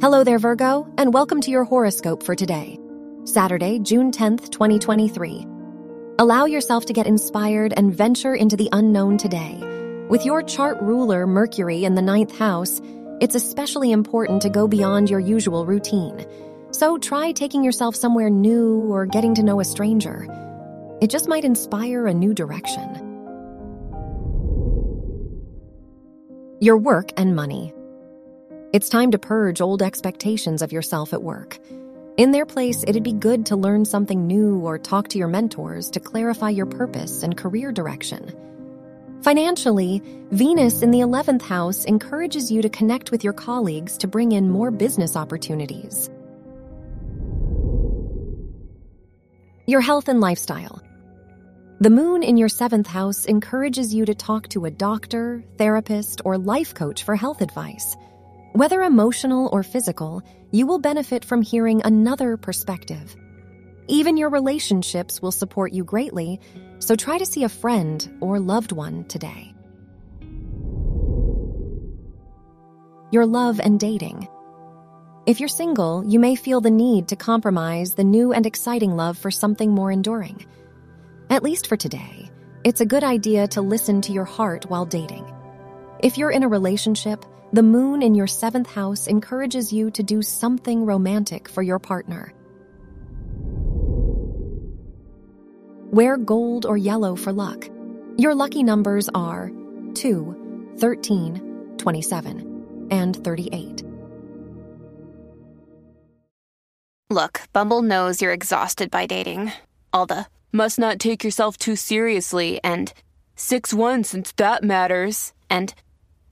Hello there, Virgo, and welcome to your horoscope for today, Saturday, June 10th, 2023. Allow yourself to get inspired and venture into the unknown today. With your chart ruler, Mercury, in the ninth house, it's especially important to go beyond your usual routine. So try taking yourself somewhere new or getting to know a stranger. It just might inspire a new direction. Your work and money. It's time to purge old expectations of yourself at work. In their place, it'd be good to learn something new or talk to your mentors to clarify your purpose and career direction. Financially, Venus in the 11th house encourages you to connect with your colleagues to bring in more business opportunities. Your health and lifestyle. The moon in your seventh house encourages you to talk to a doctor, therapist, or life coach for health advice. Whether emotional or physical, you will benefit from hearing another perspective. Even your relationships will support you greatly, so try to see a friend or loved one today. Your love and dating. If you're single, you may feel the need to compromise the new and exciting love for something more enduring. At least for today, it's a good idea to listen to your heart while dating. If you're in a relationship, the moon in your seventh house encourages you to do something romantic for your partner. Wear gold or yellow for luck. Your lucky numbers are 2, 13, 27, and 38. Look, Bumble knows you're exhausted by dating. All the must not take yourself too seriously and 6 1 since that matters. And